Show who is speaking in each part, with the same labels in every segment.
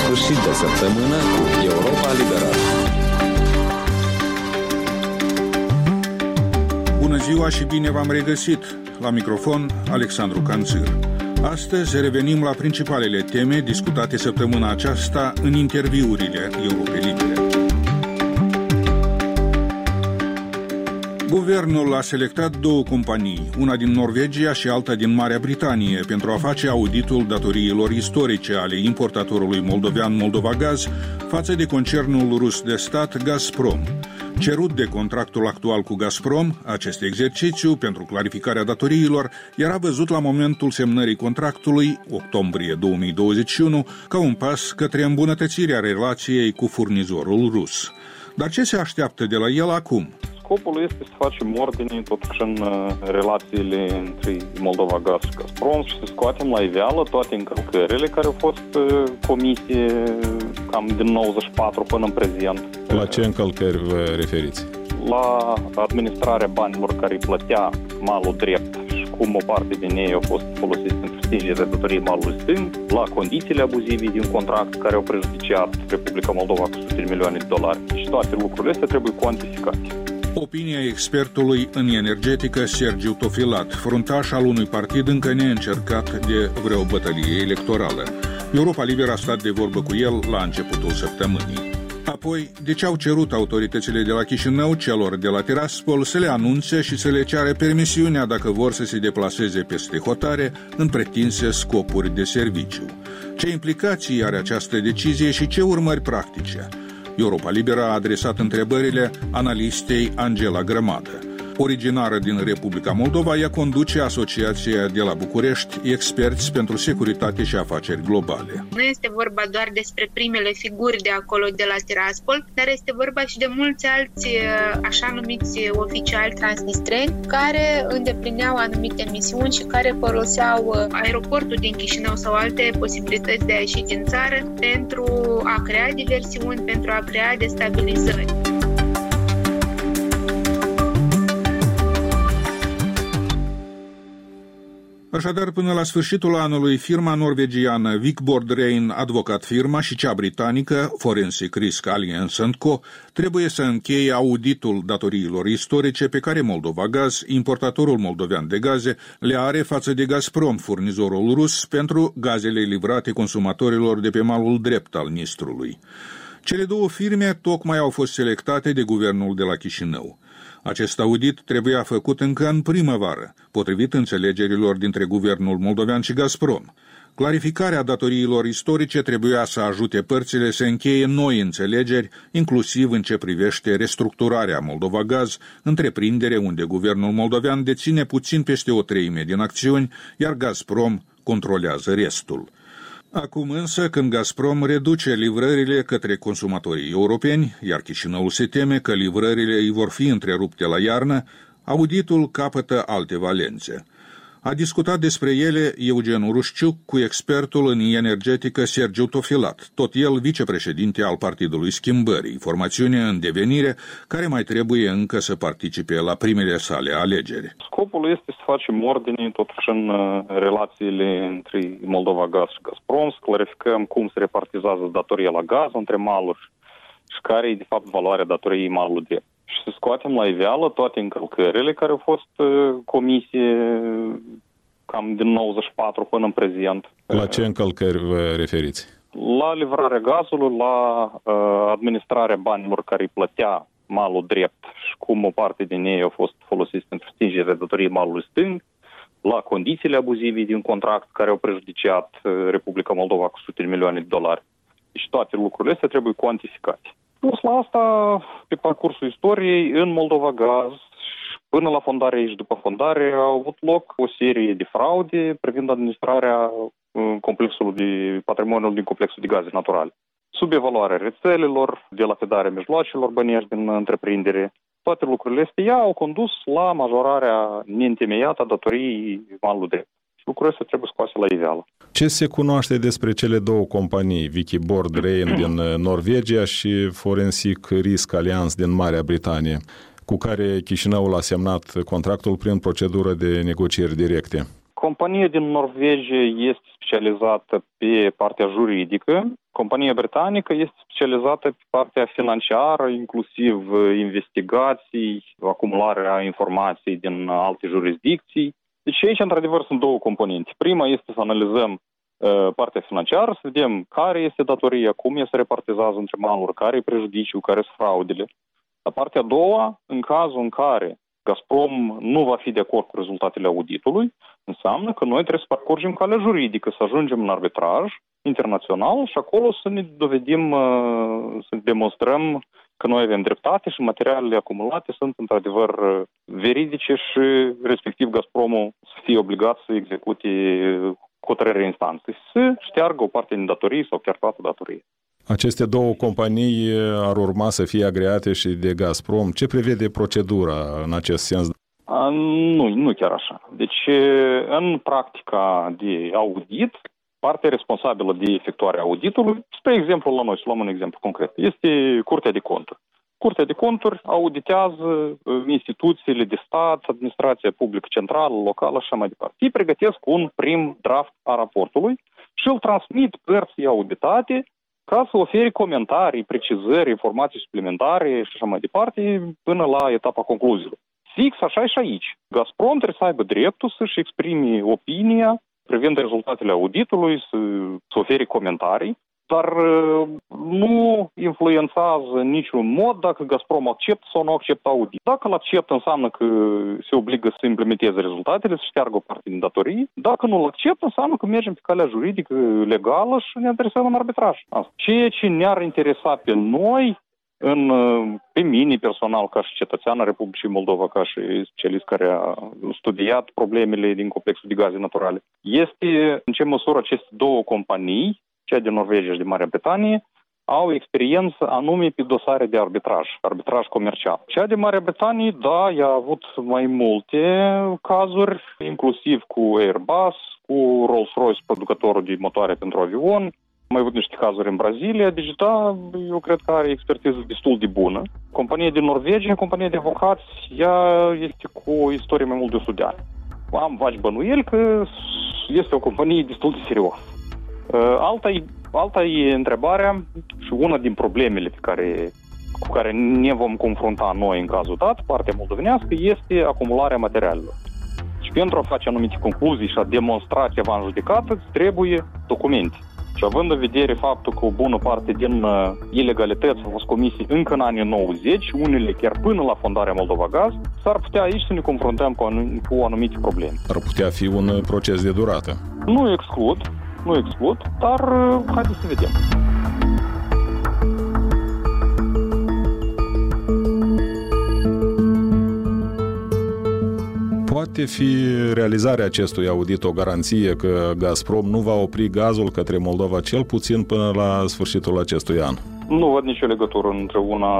Speaker 1: sfârșit de săptămână cu Europa Liberă.
Speaker 2: Bună ziua și bine v-am regăsit! La microfon, Alexandru Canțir. Astăzi revenim la principalele teme discutate săptămâna aceasta în interviurile Europei Libere. Guvernul a selectat două companii, una din Norvegia și alta din Marea Britanie, pentru a face auditul datoriilor istorice ale importatorului moldovean Moldova Gaz față de concernul rus de stat Gazprom. Cerut de contractul actual cu Gazprom, acest exercițiu pentru clarificarea datoriilor era văzut la momentul semnării contractului, octombrie 2021, ca un pas către îmbunătățirea relației cu furnizorul rus. Dar ce se așteaptă de la el acum?
Speaker 3: Scopul este să facem ordine totuși în uh, relațiile între Moldova Gaz și Gazprom și să scoatem la iveală toate încălcările care au fost uh, comise cam din 94 până în prezent.
Speaker 4: La ce încălcări vă referiți?
Speaker 3: La administrarea banilor care îi plătea malul drept și cum o parte din ei au fost folosiți pentru stingerea datoriei malului stâng, la condițiile abuzive din contract care au prejudiciat Republica Moldova cu sute de milioane de dolari. Și toate lucrurile astea trebuie cuantificate.
Speaker 2: Opinia expertului în energetică Sergiu Tofilat, fruntaș al unui partid încă neîncercat de vreo bătălie electorală. Europa Liberă a stat de vorbă cu el la începutul săptămânii. Apoi, de ce au cerut autoritățile de la Chișinău celor de la Tiraspol să le anunțe și să le ceară permisiunea dacă vor să se deplaseze peste hotare în pretinse scopuri de serviciu? Ce implicații are această decizie și ce urmări practice? Europa Liberă a adresat întrebările analistei Angela Grămadă. Originară din Republica Moldova, ea conduce Asociația de la București, experți pentru securitate și afaceri globale.
Speaker 5: Nu este vorba doar despre primele figuri de acolo, de la Tiraspol, dar este vorba și de mulți alți uh, așa numiți oficiali transnistreni care îndeplineau anumite misiuni și care foloseau uh, aeroportul din Chișinău sau alte posibilități de a ieși din țară pentru a crea diversiuni, pentru a crea destabilizări.
Speaker 2: Așadar, până la sfârșitul anului, firma norvegiană Vicbord Rain, advocat firma, și cea britanică Forensic Risk Alliance Co. trebuie să încheie auditul datoriilor istorice pe care Moldova Gaz, importatorul moldovean de gaze, le are față de Gazprom, furnizorul rus, pentru gazele livrate consumatorilor de pe malul drept al Nistrului. Cele două firme tocmai au fost selectate de guvernul de la Chișinău. Acest audit trebuia făcut încă în primăvară, potrivit înțelegerilor dintre guvernul moldovean și Gazprom. Clarificarea datoriilor istorice trebuia să ajute părțile să încheie noi înțelegeri, inclusiv în ce privește restructurarea Moldova Gaz, întreprindere unde guvernul moldovean deține puțin peste o treime din acțiuni, iar Gazprom controlează restul. Acum însă, când Gazprom reduce livrările către consumatorii europeni, iar Chișinăul se teme că livrările îi vor fi întrerupte la iarnă, auditul capătă alte valențe – a discutat despre ele Eugen Urușciuc cu expertul în energetică Sergiu Tofilat, tot el vicepreședinte al Partidului Schimbării, formațiune în devenire care mai trebuie încă să participe la primele sale alegeri.
Speaker 3: Scopul este să facem ordine totuși în uh, relațiile între Moldova Gaz și Gazprom, să clarificăm cum se repartizează datoria la gaz între maluri și care e de fapt valoarea datoriei malului drept și să scoatem la iveală toate încălcările care au fost uh, comise cam din 94 până în prezent.
Speaker 4: La ce încălcări vă referiți?
Speaker 3: La livrarea gazului, la uh, administrarea banilor care îi plătea malul drept și cum o parte din ei au fost folosiți pentru stingerea datoriei malului stâng, la condițiile abuzive din contract care au prejudiciat uh, Republica Moldova cu sute de milioane de dolari. Și toate lucrurile astea trebuie cuantificate. Plus la asta, pe parcursul istoriei, în Moldova Gaz, până la fondare și după fondare, au avut loc o serie de fraude privind administrarea uh, complexului de patrimoniul din complexul de gaze naturale. Subevaluarea rețelelor, dilapidarea mijloacelor bănești din întreprindere, toate lucrurile astea au condus la majorarea neîntemeiată a datoriei malului drept lucrurile astea trebuie scoase la iveală.
Speaker 4: Ce se cunoaște despre cele două companii, Wikiboard Rain din uh, Norvegia și Forensic Risk Alliance din Marea Britanie, cu care Chișinăul a semnat contractul prin procedură de negocieri directe?
Speaker 3: Compania din Norvegia este specializată pe partea juridică, compania britanică este specializată pe partea financiară, inclusiv investigații, acumularea informației din alte jurisdicții. Deci aici, într-adevăr, sunt două componente. Prima este să analizăm uh, partea financiară, să vedem care este datoria, cum este repartizează între maluri, care e prejudiciu, care sunt fraudele. La partea a doua, în cazul în care Gazprom nu va fi de acord cu rezultatele auditului, înseamnă că noi trebuie să parcurgem calea juridică, să ajungem în arbitraj internațional și acolo să ne dovedim, uh, să demonstrăm că noi avem dreptate și materialele acumulate sunt într-adevăr uh, veridice și respectiv Gazpromul să fie obligat să execute hotărârea instanței, să șteargă o parte din datorii sau chiar toată datorie.
Speaker 4: Aceste două companii ar urma să fie agreate și de Gazprom. Ce prevede procedura în acest sens?
Speaker 3: A, nu, nu chiar așa. Deci, în practica de audit, partea responsabilă de efectuarea auditului, spre exemplu la noi, să luăm un exemplu concret, este Curtea de Conturi. Curtea de Conturi auditează instituțiile de stat, administrația publică centrală, locală și așa mai departe. Ei pregătesc un prim draft a raportului și îl transmit părții auditate ca să ofere comentarii, precizări, informații suplimentare și așa mai departe până la etapa concluziilor. Fix așa și aici. Gazprom trebuie să aibă dreptul să-și exprime opinia privind rezultatele auditului, să, să ofere comentarii, dar uh, nu influențează în niciun mod dacă Gazprom acceptă sau nu acceptă audit. Dacă îl acceptă, înseamnă că se obligă să implementeze rezultatele, să șteargă o parte din datorii. Dacă nu îl acceptă, înseamnă că mergem pe calea juridică legală și ne adresăm în arbitraj. Ceea ce ne-ar interesa pe noi în, uh, pe mine personal, ca și cetățean al Republicii Moldova, ca și specialist care a studiat problemele din complexul de gaze naturale, este în ce măsură aceste două companii cea din Norvegia și din Marea Britanie, au experiență anume pe dosare de arbitraj, arbitraj comercial. Cea de Marea Britanie, da, ea a avut mai multe cazuri, inclusiv cu Airbus, cu Rolls-Royce, producătorul de motoare pentru avion, am mai avut niște cazuri în Brazilia, deci da, eu cred că are expertiză destul de bună. Compania din Norvegia, compania de avocați, ea este cu o istorie mai mult de 100 de ani. Am vaci bănuiel că este o companie destul de serioasă. Uh, alta e, alta e întrebarea și una din problemele pe care, cu care ne vom confrunta noi în cazul dat, partea moldovenească, este acumularea materialelor. Și pentru a face anumite concluzii și a demonstra ceva în judecată, trebuie documente. Și având în vedere faptul că o bună parte din uh, ilegalități au fost comise încă în anii 90, unele chiar până la fondarea Moldova Gaz, s-ar putea aici să ne confruntăm cu, anum- cu anumite probleme.
Speaker 4: Ar putea fi un proces de durată.
Speaker 3: Nu exclud, nu exclud, dar uh, haideți să vedem.
Speaker 4: Poate fi realizarea acestui audit o garanție că Gazprom nu va opri gazul către Moldova cel puțin până la sfârșitul acestui an?
Speaker 3: Nu văd nicio legătură între una,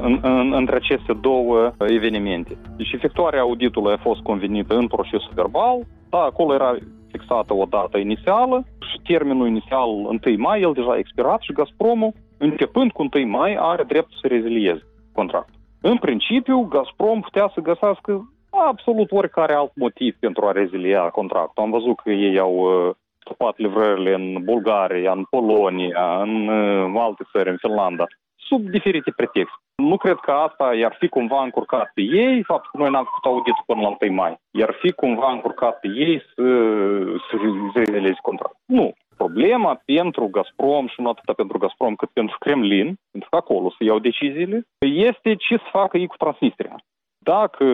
Speaker 3: în, în, între aceste două evenimente. Deci efectuarea auditului a fost convenită în procesul verbal, da, acolo era fixată o dată inițială și termenul inițial 1 mai, el deja a expirat și Gazpromul, începând cu 1 mai, are dreptul să rezilieze contractul. În principiu, Gazprom putea să găsească absolut oricare alt motiv pentru a rezilia contractul. Am văzut că ei au uh, stopat livrările în Bulgaria, în Polonia, în uh, alte țări, în Finlanda, sub diferite pretexte. Nu cred că asta i-ar fi cumva încurcat pe ei, faptul că noi n-am făcut auditul până la 1 mai. I-ar fi cumva încurcat pe ei să, să rezilieze contractul. Nu. Problema pentru Gazprom și nu atât pentru Gazprom cât pentru Kremlin, pentru că acolo să iau deciziile, este ce să facă ei cu Transnistria. Dacă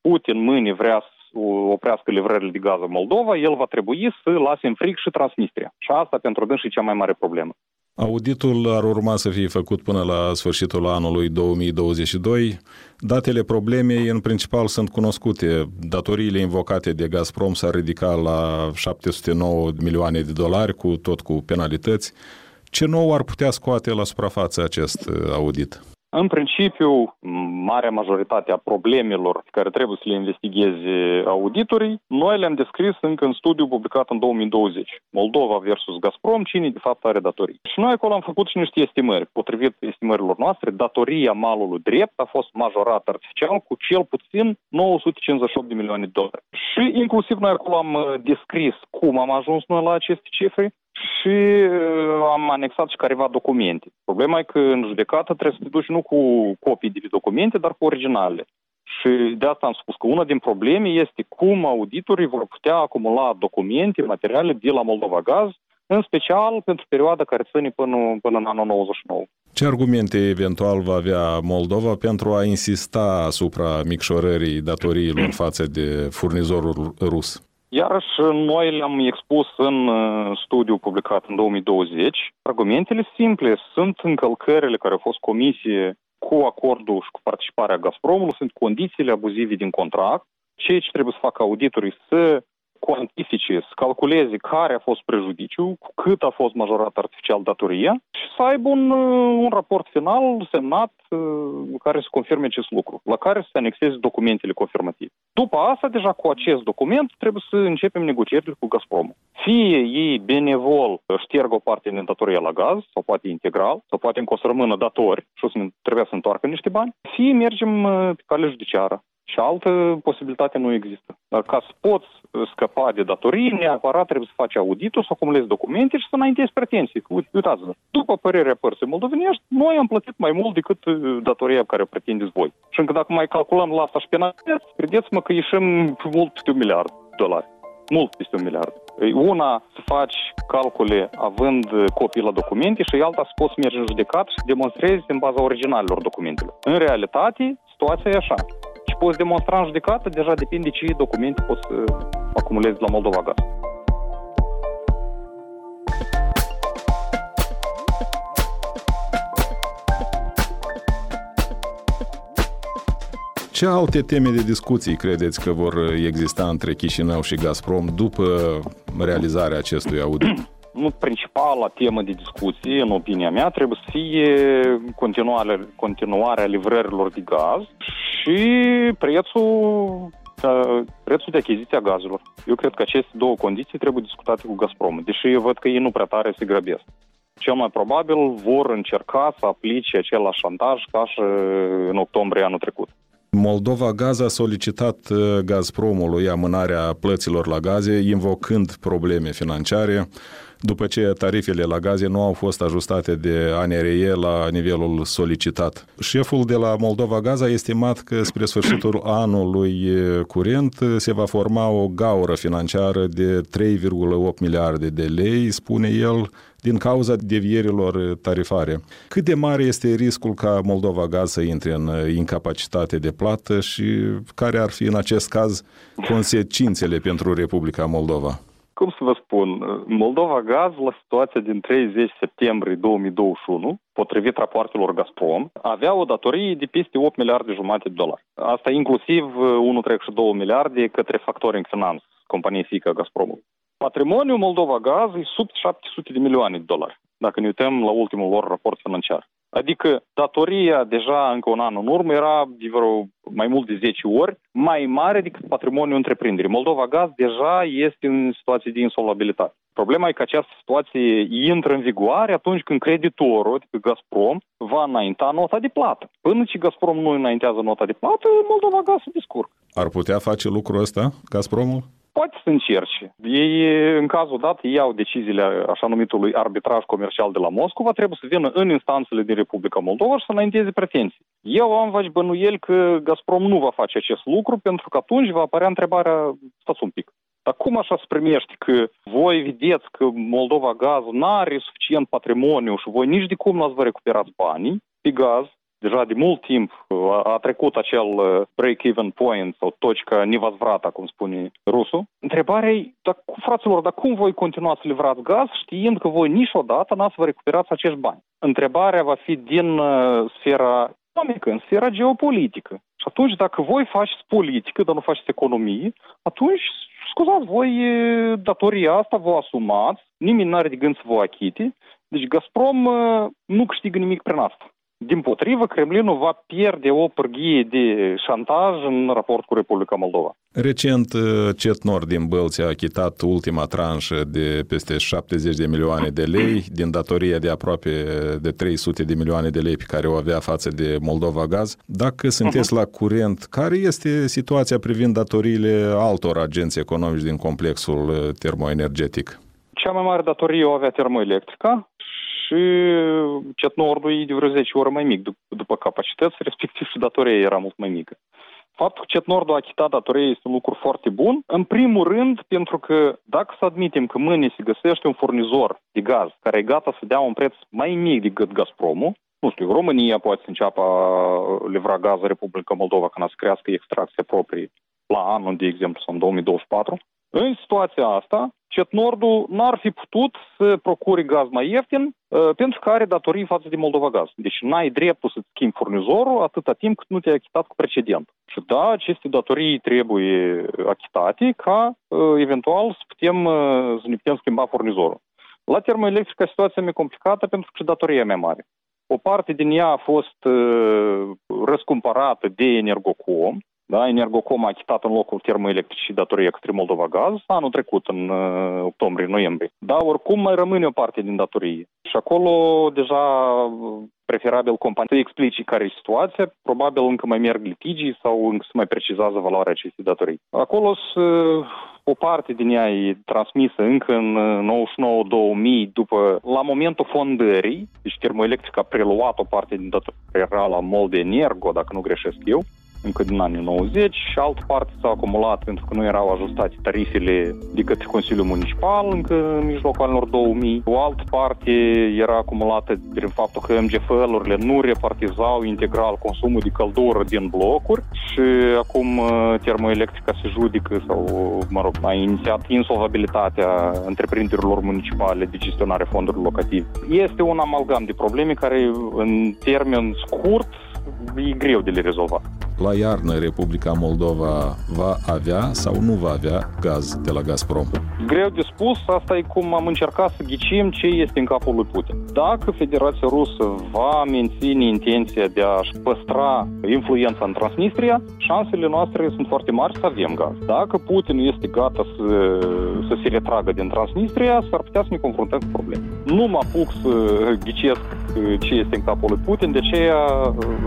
Speaker 3: Putin mâine vrea să oprească livrările de gaz în Moldova, el va trebui să lase în fric și Transnistria. Și asta pentru dâns și cea mai mare problemă.
Speaker 4: Auditul ar urma să fie făcut până la sfârșitul anului 2022. Datele problemei în principal sunt cunoscute. Datoriile invocate de Gazprom s-ar ridica la 709 milioane de dolari, cu tot cu penalități. Ce nou ar putea scoate la suprafață acest audit?
Speaker 3: În principiu, marea majoritate a problemelor care trebuie să le investigheze auditorii, noi le-am descris încă în studiu publicat în 2020. Moldova versus Gazprom, cine de fapt are datorii. Și noi acolo am făcut și niște estimări. Potrivit estimărilor noastre, datoria malului drept a fost majorată artificial cu cel puțin 958 de milioane de dolari. Și inclusiv noi acolo am uh, descris cum am ajuns noi la aceste cifre și uh, am anexat și careva documente. Problema e că în judecată trebuie să te duci nu cu copii de documente, dar cu originale. Și de asta am spus că una din probleme este cum auditorii vor putea acumula documente, materiale de la Moldova Gaz, în special pentru perioada care ține până, până în anul 99.
Speaker 4: Ce argumente eventual va avea Moldova pentru a insista asupra micșorării datoriilor față de furnizorul rus?
Speaker 3: Iarăși, noi le-am expus în uh, studiu publicat în 2020. Argumentele simple sunt încălcările care au fost comisie cu acordul și cu participarea Gazpromului, sunt condițiile abuzive din contract, ceea ce trebuie să facă auditorii să cuantifice, să calculeze care a fost prejudiciu, cu cât a fost majorat artificial datoria și să aibă un, uh, un raport final semnat uh, care să confirme acest lucru, la care să se anexeze documentele confirmative. După asta, deja cu acest document, trebuie să începem negocierile cu Gazprom. Fie ei benevol șterg o parte din datoria la gaz, sau poate integral, sau poate încă o să rămână datori și o să trebuie să întoarcă niște bani, fie mergem uh, pe cale judiciară. Și altă posibilitate nu există. Dar ca să poți scăpa de datorii, neapărat trebuie să faci auditul, să acumulezi documente și să înaintezi pretenții. Uitați-vă, după părerea părții moldovenești, noi am plătit mai mult decât uh, datoria care o pretindeți voi. Și încă dacă mai calculăm la asta și pe credeți-mă că ieșim mult peste un miliard de dolari. Mult peste un miliard. Una să faci calcule având copii la documente și alta să poți merge în judecat și demonstrezi în baza originalelor documentelor. În realitate, situația e așa și poți demonstra în judecată, deja depinde ce documente poți să acumulezi la Moldova Gaz.
Speaker 4: Ce alte teme de discuții credeți că vor exista între Chișinău și Gazprom după realizarea acestui audit?
Speaker 3: nu, principala temă de discuție, în opinia mea, trebuie să fie continuarea, continuarea livrărilor de gaz și prețul, prețul de achiziție a gazelor. Eu cred că aceste două condiții trebuie discutate cu Gazprom, deși eu văd că ei nu prea tare se grăbesc. Cel mai probabil vor încerca să aplice același șantaj ca și în octombrie anul trecut.
Speaker 4: Moldova Gaz a solicitat uh, Gazpromului amânarea plăților la gaze, invocând probleme financiare după ce tarifele la gaze nu au fost ajustate de ANRE la nivelul solicitat. Șeful de la Moldova Gaz a estimat că spre sfârșitul anului curent se va forma o gaură financiară de 3,8 miliarde de lei, spune el, din cauza devierilor tarifare. Cât de mare este riscul ca Moldova Gaz să intre în incapacitate de plată și care ar fi în acest caz consecințele pentru Republica Moldova?
Speaker 3: Cum să vă spun, Moldova Gaz, la situația din 30 septembrie 2021, potrivit rapoartelor Gazprom, avea o datorie de peste 8 miliarde jumate de dolari. Asta inclusiv 1,2 miliarde către Factoring Finance, companie fică Gazpromului. Patrimoniul Moldova Gaz e sub 700 de milioane de dolari, dacă ne uităm la ultimul lor raport financiar. Adică datoria deja încă un an în urmă era de vreo mai mult de 10 ori mai mare decât patrimoniul întreprinderii. Moldova Gaz deja este în situație de insolvabilitate. Problema e că această situație intră în vigoare atunci când creditorul, adică Gazprom, va înainta nota de plată. Până ce Gazprom nu înaintează nota de plată, Moldova Gaz se descurcă.
Speaker 4: Ar putea face lucrul ăsta, Gazpromul?
Speaker 3: Poate să încerce. Ei, în cazul dat, iau deciziile așa numitului arbitraj comercial de la Moscova, trebuie să vină în instanțele din Republica Moldova și să înainteze pretenții. Eu am vaci bănuiel că Gazprom nu va face acest lucru, pentru că atunci va apărea întrebarea, stați un pic, dar cum așa se primește că voi vedeți că Moldova Gaz nu are suficient patrimoniu și voi nici de cum nu ați vă recuperați banii pe gaz, deja de mult timp a, a trecut acel uh, break-even point sau точка невозврата, cum spune rusul. Întrebarea e, dar, fraților, dar cum voi continua să livrați gaz știind că voi niciodată n-ați vă recuperați acești bani? Întrebarea va fi din uh, sfera economică, în sfera geopolitică. Și atunci, dacă voi faceți politică, dar nu faceți economie, atunci, scuzați, voi datoria asta vă asumați, nimeni nu are de gând să vă achite, deci Gazprom uh, nu câștigă nimic prin asta. Din potrivă, Kremlinul va pierde o pârghie de șantaj în raport cu Republica Moldova.
Speaker 4: Recent, Cetnor din Bălți a achitat ultima tranșă de peste 70 de milioane de lei din datoria de aproape de 300 de milioane de lei pe care o avea față de Moldova Gaz. Dacă sunteți uh-huh. la curent, care este situația privind datoriile altor agenți economici din complexul termoenergetic?
Speaker 3: Cea mai mare datorie o avea termoelectrica, și Cetnordul e de vreo 10 ori mai mic după capacități, respectiv și datoria era mult mai mică. Faptul că Cetnordul a achitat datoria este un lucru foarte bun. În primul rând, pentru că dacă să admitem că mâine se găsește un furnizor de gaz care e gata să dea un preț mai mic decât Gazpromul, nu știu, România poate să înceapă livra gaz Republica Moldova când să crească extracția proprie la anul, de exemplu, sau în 2024. În situația asta, Cetnordul n-ar fi putut să procure gaz mai ieftin uh, pentru că are datorii față de Moldova Gaz. Deci n-ai dreptul să-ți schimbi furnizorul atâta timp cât nu te-ai achitat cu precedent. Și da, aceste datorii trebuie achitate ca uh, eventual să putem, uh, să ne putem schimba furnizorul. La termoelectrică situația e complicată pentru că și datoria e mai mare. O parte din ea a fost răscumpărată de Energocom, da, Energocom a achitat în locul termoelectricii datorie către Moldova Gaz anul trecut, în uh, octombrie-noiembrie. Dar oricum mai rămâne o parte din datorie. Și acolo deja preferabil compania să explice care e situația, probabil încă mai merg litigii sau încă se mai precizează valoarea acestei datorii. Acolo uh, o parte din ea e transmisă încă în 99-2000 după, la momentul fondării, deci termoelectrica a preluat o parte din datoria era la Molde Energo, dacă nu greșesc eu, încă din anii 90 și altă parte s-a acumulat pentru că nu erau ajustate tarifele de către Consiliul Municipal încă în mijlocul anilor 2000. O altă parte era acumulată prin faptul că MGFL-urile nu repartizau integral consumul de căldură din blocuri și acum uh, termoelectrica se judică sau, mă rog, a inițiat insolvabilitatea întreprinderilor municipale de gestionare fondurilor locative. Este un amalgam de probleme care în termen scurt e greu de le rezolva.
Speaker 4: La iarnă, Republica Moldova va avea sau nu va avea gaz de la Gazprom?
Speaker 3: Greu de spus, asta e cum am încercat să ghicim ce este în capul lui Putin. Dacă Federația Rusă va menține intenția de a-și păstra influența în Transnistria, șansele noastre sunt foarte mari să avem gaz. Dacă Putin este gata să, să se retragă din Transnistria, s-ar putea să ne confruntăm cu probleme. Nu mă apuc să ghicesc ce este în capul lui Putin, de aceea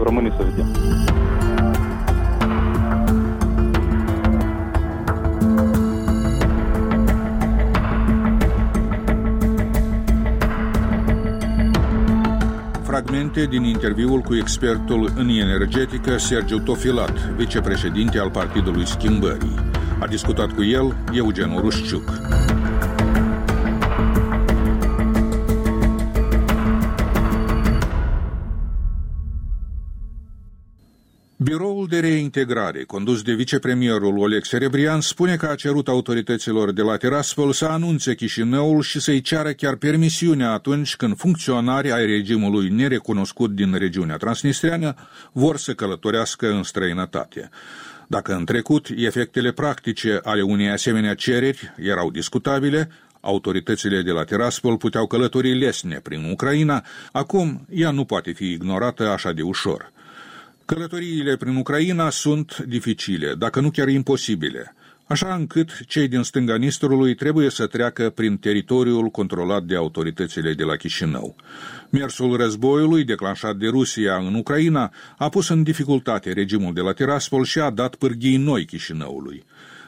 Speaker 3: rămâne să vedem.
Speaker 2: Fragmente din interviul cu expertul în energetică Sergiu Tofilat, vicepreședinte al Partidului Schimbării. A discutat cu el Eugen Urușciuc. Biroul de reintegrare, condus de vicepremierul Oleg Serebrian, spune că a cerut autorităților de la Tiraspol să anunțe Chișinăul și să-i ceară chiar permisiunea atunci când funcționari ai regimului nerecunoscut din regiunea transnistreană vor să călătorească în străinătate. Dacă în trecut efectele practice ale unei asemenea cereri erau discutabile, autoritățile de la Tiraspol puteau călători lesne prin Ucraina, acum ea nu poate fi ignorată așa de ușor – Călătoriile prin Ucraina sunt dificile, dacă nu chiar imposibile, așa încât cei din stânga Nistrului trebuie să treacă prin teritoriul controlat de autoritățile de la Chișinău. Mersul războiului declanșat de Rusia în Ucraina a pus în dificultate regimul de la Tiraspol și a dat pârghii noi Chișinăului.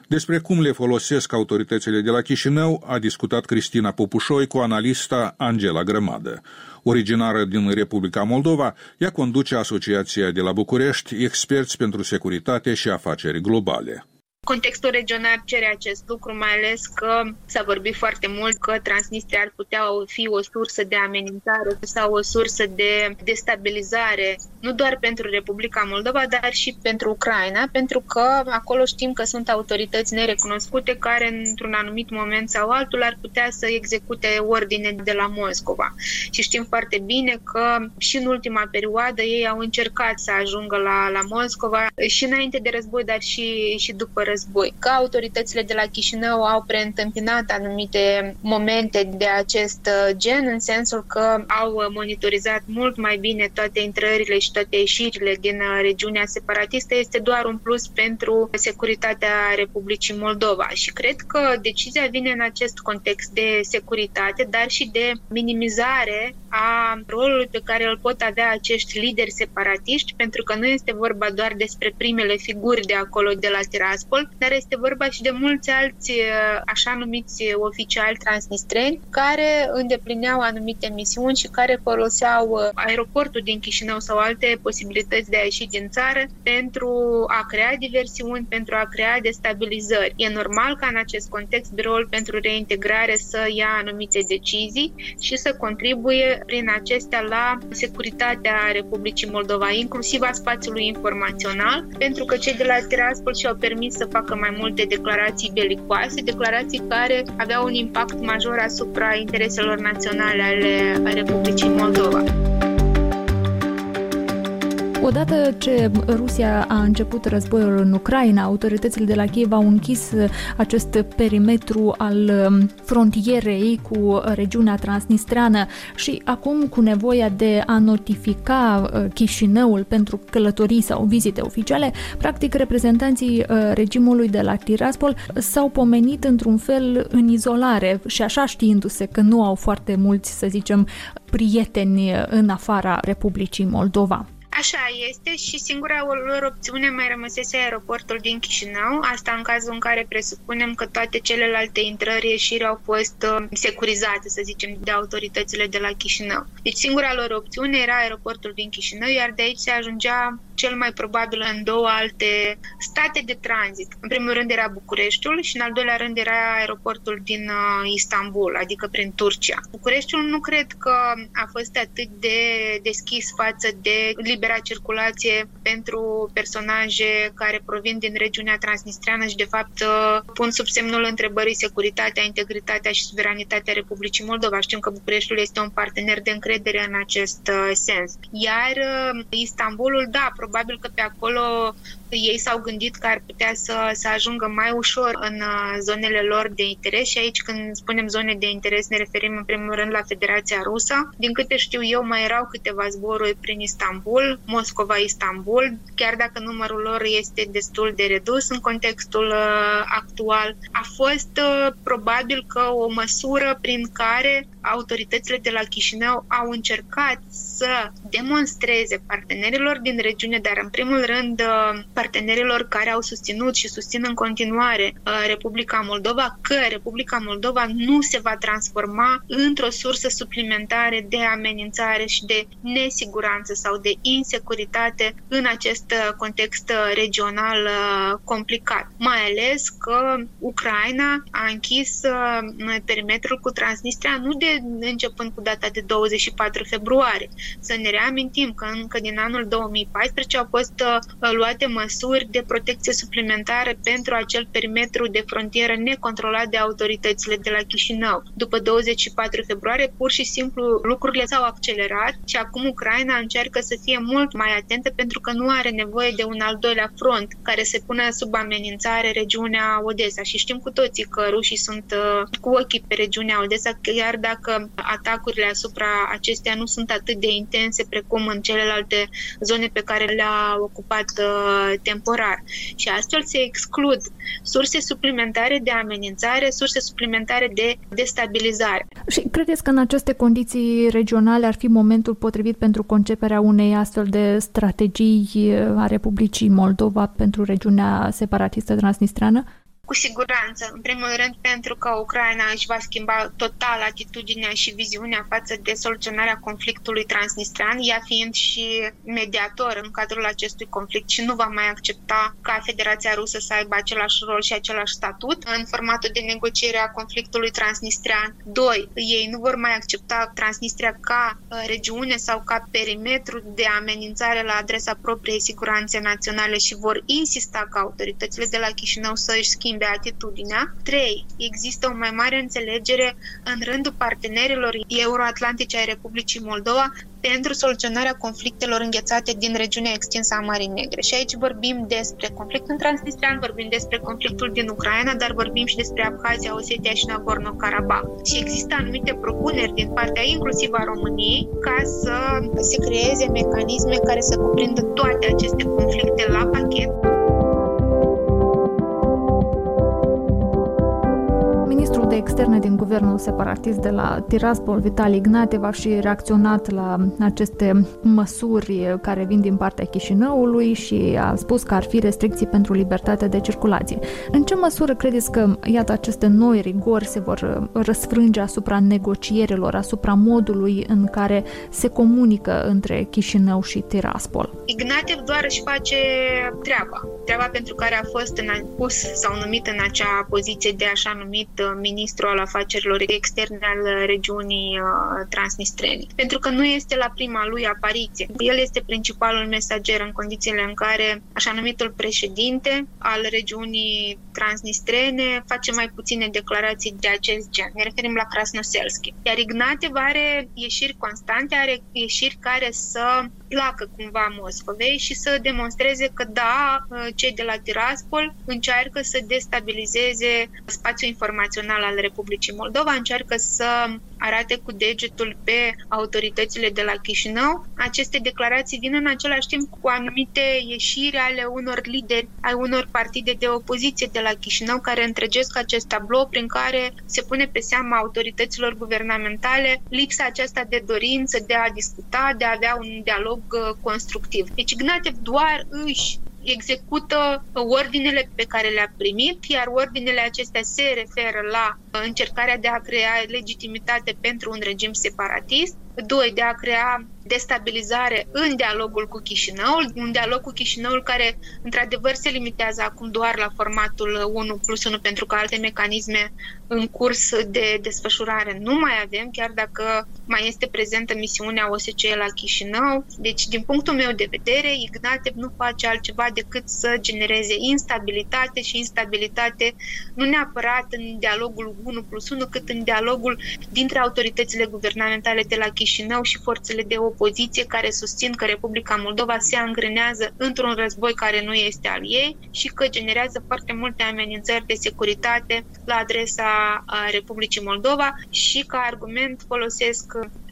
Speaker 2: Despre cum le folosesc autoritățile de la Chișinău a discutat Cristina Popușoi cu analista Angela Grămadă. Originară din Republica Moldova, ea conduce Asociația de la București, experți pentru securitate și afaceri globale.
Speaker 5: Contextul regional cere acest lucru, mai ales că s-a vorbit foarte mult că Transnistria ar putea fi o sursă de amenințare sau o sursă de destabilizare, nu doar pentru Republica Moldova, dar și pentru Ucraina, pentru că acolo știm că sunt autorități nerecunoscute care într-un anumit moment sau altul ar putea să execute ordine de la Moscova. Și știm foarte bine că și în ultima perioadă ei au încercat să ajungă la, la Moscova și înainte de război, dar și, și după război război. Că autoritățile de la Chișinău au preîntâmpinat anumite momente de acest uh, gen, în sensul că au monitorizat mult mai bine toate intrările și toate ieșirile din uh, regiunea separatistă, este doar un plus pentru securitatea Republicii Moldova. Și cred că decizia vine în acest context de securitate, dar și de minimizare a rolului pe care îl pot avea acești lideri separatiști, pentru că nu este vorba doar despre primele figuri de acolo, de la Tiraspol, dar este vorba și de mulți alți uh, așa numiți oficiali transnistreni care îndeplineau anumite misiuni și care foloseau uh, aeroportul din Chișinău sau alte posibilități de a ieși din țară pentru a crea diversiuni, pentru a crea destabilizări. E normal ca în acest context biroul pentru reintegrare să ia anumite decizii și să contribuie prin acestea la securitatea Republicii Moldova, inclusiv a spațiului informațional, pentru că cei de la Tiraspol și-au permis să facă mai multe declarații belicoase, declarații care aveau un impact major asupra intereselor naționale ale Republicii Moldova.
Speaker 6: Odată ce Rusia a început războiul în Ucraina, autoritățile de la Kiev au închis acest perimetru al um, frontierei cu regiunea transnistreană și acum cu nevoia de a notifica uh, Chișinăul pentru călătorii sau vizite oficiale, practic reprezentanții uh, regimului de la Tiraspol s-au pomenit într-un fel în izolare și așa știindu-se că nu au foarte mulți, să zicem, prieteni în afara Republicii Moldova.
Speaker 5: Așa este și singura lor opțiune mai rămăsese aeroportul din Chișinău, asta în cazul în care presupunem că toate celelalte intrări ieșiri au fost uh, securizate, să zicem, de autoritățile de la Chișinău. Deci singura lor opțiune era aeroportul din Chișinău, iar de aici se ajungea cel mai probabil în două alte state de tranzit. În primul rând era Bucureștiul și în al doilea rând era aeroportul din uh, Istanbul, adică prin Turcia. Bucureștiul nu cred că a fost atât de deschis față de libera circulație pentru personaje care provin din regiunea transnistreană și de fapt uh, pun sub semnul întrebării securitatea, integritatea și suveranitatea Republicii Moldova. Știm că Bucureștiul este un partener de încredere în acest uh, sens. Iar Istanbulul, da, probabil că pe acolo ei s-au gândit că ar putea să, să ajungă mai ușor în uh, zonele lor de interes și aici când spunem zone de interes ne referim în primul rând la Federația Rusă. Din câte știu eu mai erau câteva zboruri prin Istanbul, Moscova-Istanbul, chiar dacă numărul lor este destul de redus în contextul uh, actual. A fost uh, probabil că o măsură prin care autoritățile de la Chișinău au încercat să demonstreze partenerilor din regiune, dar în primul rând partenerilor care au susținut și susțin în continuare uh, Republica Moldova că Republica Moldova nu se va transforma într-o sursă suplimentare de amenințare și de nesiguranță sau de insecuritate în acest uh, context uh, regional complicat. Mai ales că Ucraina a închis perimetrul cu Transnistria nu de începând cu data de 24 februarie. Să ne reamintim că încă din anul 2014 au fost luate măsuri măsuri de protecție suplimentară pentru acel perimetru de frontieră necontrolat de autoritățile de la Chișinău. După 24 februarie, pur și simplu, lucrurile s-au accelerat și acum Ucraina încearcă să fie mult mai atentă pentru că nu are nevoie de un al doilea front care se pune sub amenințare regiunea Odessa. Și știm cu toții că rușii sunt uh, cu ochii pe regiunea Odessa, chiar dacă atacurile asupra acestea nu sunt atât de intense precum în celelalte zone pe care le-a ocupat uh, temporar și astfel se exclud surse suplimentare de amenințare, surse suplimentare de destabilizare.
Speaker 6: Și credeți că în aceste condiții regionale ar fi momentul potrivit pentru conceperea unei astfel de strategii a Republicii Moldova pentru regiunea separatistă transnistreană?
Speaker 5: Cu siguranță, în primul rând pentru că Ucraina își va schimba total atitudinea și viziunea față de soluționarea conflictului transnistrean, ea fiind și mediator în cadrul acestui conflict și nu va mai accepta ca Federația Rusă să aibă același rol și același statut în formatul de negociere a conflictului transnistrean. Doi, ei nu vor mai accepta Transnistria ca uh, regiune sau ca perimetru de amenințare la adresa propriei siguranțe naționale și vor insista ca autoritățile de la Chișinău să își schimbe schimbe atitudinea. 3. Există o mai mare înțelegere în rândul partenerilor euroatlantice ai Republicii Moldova pentru soluționarea conflictelor înghețate din regiunea extinsă a Mării Negre. Și aici vorbim despre conflictul transnistrian, vorbim despre conflictul din Ucraina, dar vorbim și despre Abhazia, Osetia și Nagorno-Karabakh. Și există anumite propuneri din partea inclusiv a României ca să se creeze mecanisme care să cuprindă toate aceste conflicte la pachet.
Speaker 6: Externe din guvernul separatist de la Tiraspol, Vitali Ignatiev, a și reacționat la aceste măsuri care vin din partea Chișinăului și a spus că ar fi restricții pentru libertatea de circulație. În ce măsură credeți că, iată, aceste noi rigori se vor răsfrânge asupra negocierilor, asupra modului în care se comunică între Chișinău și Tiraspol?
Speaker 5: Ignatiev doar își face treaba. Treaba pentru care a fost în, pus sau numit în acea poziție de așa numit ministru ministru al afacerilor externe al regiunii uh, transnistrene. Pentru că nu este la prima lui apariție. El este principalul mesager în condițiile în care așa numitul președinte al regiunii transnistrene face mai puține declarații de acest gen. Ne referim la Krasnoselski. Iar Ignatev are ieșiri constante, are ieșiri care să placă cumva Moscovei și să demonstreze că da, uh, cei de la Tiraspol încearcă să destabilizeze spațiul informațional al Republicii Moldova, încearcă să arate cu degetul pe autoritățile de la Chișinău. Aceste declarații vin în același timp cu anumite ieșiri ale unor lideri ai unor partide de opoziție de la Chișinău care întregesc acest tablou prin care se pune pe seama autorităților guvernamentale lipsa aceasta de dorință de a discuta, de a avea un dialog uh, constructiv. Deci Ignatev doar își execută ordinele pe care le-a primit, iar ordinele acestea se referă la încercarea de a crea legitimitate pentru un regim separatist, doi, de a crea destabilizare în dialogul cu Chișinăul, un dialog cu Chișinăul care într-adevăr se limitează acum doar la formatul 1 plus 1 pentru că alte mecanisme în curs de desfășurare nu mai avem, chiar dacă mai este prezentă misiunea OSCE la Chișinău. Deci, din punctul meu de vedere, Ignatev nu face altceva decât să genereze instabilitate și instabilitate nu neapărat în dialogul 1 plus 1, cât în dialogul dintre autoritățile guvernamentale de la Chișinău și forțele de opoziție care susțin că Republica Moldova se angrenează într-un război care nu este al ei și că generează foarte multe amenințări de securitate la adresa Republicii Moldova și ca argument folosesc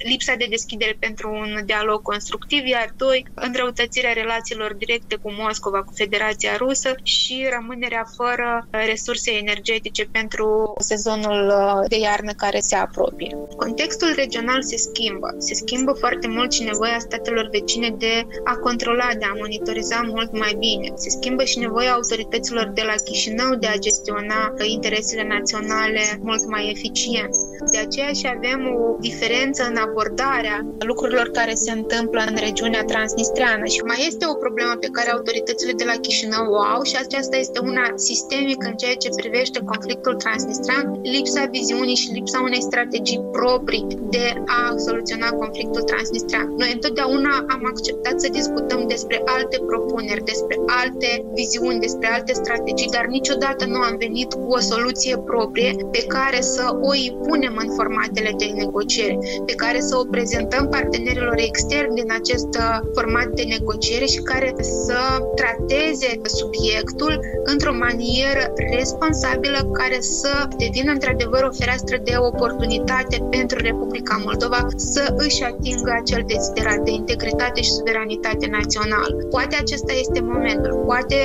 Speaker 5: lipsa de deschidere pentru un dialog constructiv, iar doi, înrăutățirea relațiilor directe cu Moscova, cu Federația Rusă și rămânerea fără resurse energetice pentru sezonul de iarnă care se apropie. Contextul regional se schimbă. Se schimbă foarte mult și nevoia statelor vecine de a controla, de a monitoriza mult mai bine. Se schimbă și nevoia autorităților de la Chișinău de a gestiona interesele naționale mult mai eficient. De aceea și avem o diferență în abordarea lucrurilor care se întâmplă în regiunea transnistreană. Și mai este o problemă pe care autoritățile de la Chișinău o au și aceasta este una sistemică în ceea ce privește conflictul transnistrean, lipsa viziunii și lipsa unei strategii proprii de a soluționa conflictul transnistrean. Noi întotdeauna am acceptat să discutăm despre alte propuneri, despre alte viziuni, despre alte strategii, dar niciodată nu am venit cu o soluție proprie pe care să o impunem în formatele de negociere, pe care care să o prezentăm partenerilor externi din acest uh, format de negociere și care să trateze subiectul într-o manieră responsabilă care să devină într-adevăr o fereastră de oportunitate pentru Republica Moldova să își atingă acel deziderat de integritate și suveranitate națională. Poate acesta este momentul, poate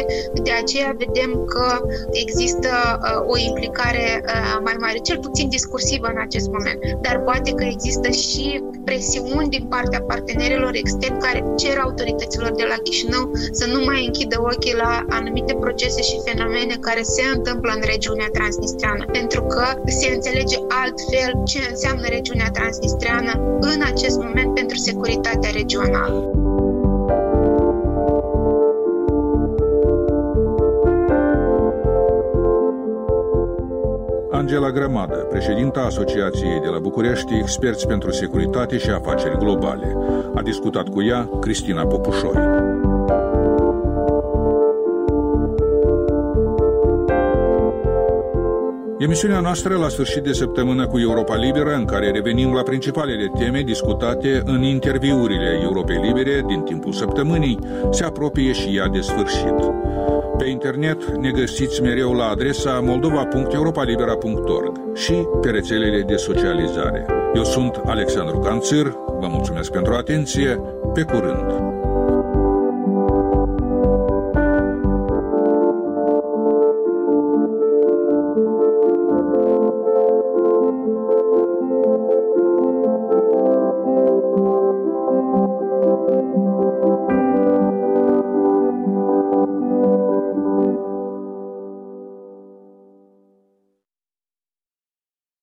Speaker 5: de aceea vedem că există uh, o implicare uh, mai mare, cel puțin discursivă în acest moment, dar poate că există și și presiuni din partea partenerilor externi care cer autorităților de la Chișinău să nu mai închidă ochii la anumite procese și fenomene care se întâmplă în regiunea transnistreană, pentru că se înțelege altfel ce înseamnă regiunea transnistreană în acest moment pentru securitatea regională.
Speaker 2: Angela Grămadă, președinta Asociației de la București, experți pentru securitate și afaceri globale. A discutat cu ea Cristina Popușoi. Emisiunea noastră la sfârșit de săptămână cu Europa Liberă, în care revenim la principalele teme discutate în interviurile Europei Libere din timpul săptămânii, se apropie și ea de sfârșit. Pe internet ne găsiți mereu la adresa moldova.europalibera.org și pe rețelele de socializare. Eu sunt Alexandru Canțir, vă mulțumesc pentru atenție, pe curând!